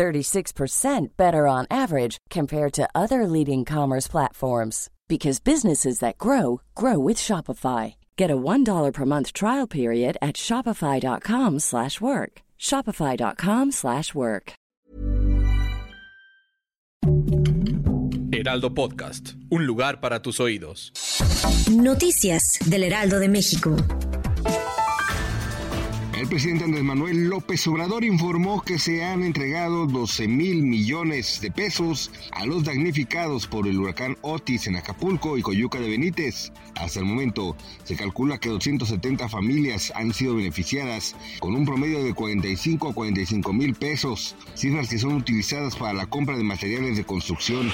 36% better on average compared to other leading commerce platforms because businesses that grow grow with Shopify. Get a $1 per month trial period at shopify.com/work. shopify.com/work. Heraldo Podcast, un lugar para tus oídos. Noticias del Heraldo de México. Presidente Andrés Manuel López Obrador informó que se han entregado 12 mil millones de pesos a los damnificados por el huracán Otis en Acapulco y Coyuca de Benítez. Hasta el momento, se calcula que 270 familias han sido beneficiadas con un promedio de 45 a 45 mil pesos, cifras que son utilizadas para la compra de materiales de construcción.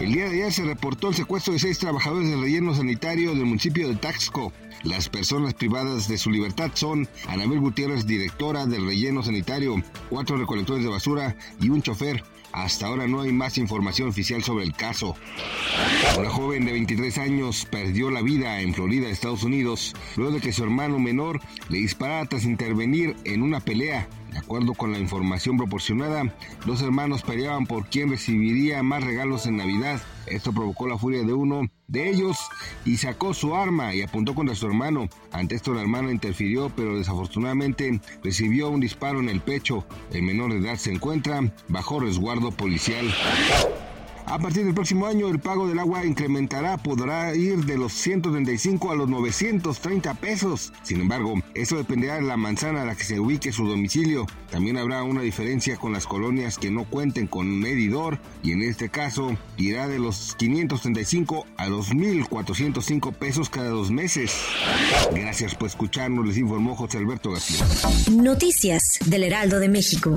El día de ayer se reportó el secuestro de seis trabajadores del relleno sanitario del municipio de Taxco. Las personas privadas de su libertad son Anabel Gutiérrez, directora del relleno sanitario, cuatro recolectores de basura y un chofer. Hasta ahora no hay más información oficial sobre el caso. Una joven de 23 años perdió la vida en Florida, Estados Unidos, luego de que su hermano menor le disparara tras intervenir en una pelea. De acuerdo con la información proporcionada, los hermanos peleaban por quién recibiría más regalos en Navidad. Esto provocó la furia de uno de ellos y sacó su arma y apuntó contra su hermano. Ante esto la hermana interfirió, pero desafortunadamente recibió un disparo en el pecho. El menor de edad se encuentra bajo resguardo policial. A partir del próximo año, el pago del agua incrementará, podrá ir de los 135 a los 930 pesos. Sin embargo, eso dependerá de la manzana a la que se ubique su domicilio. También habrá una diferencia con las colonias que no cuenten con un medidor y en este caso irá de los 535 a los 1.405 pesos cada dos meses. Gracias por escucharnos, les informó José Alberto García. Noticias del Heraldo de México.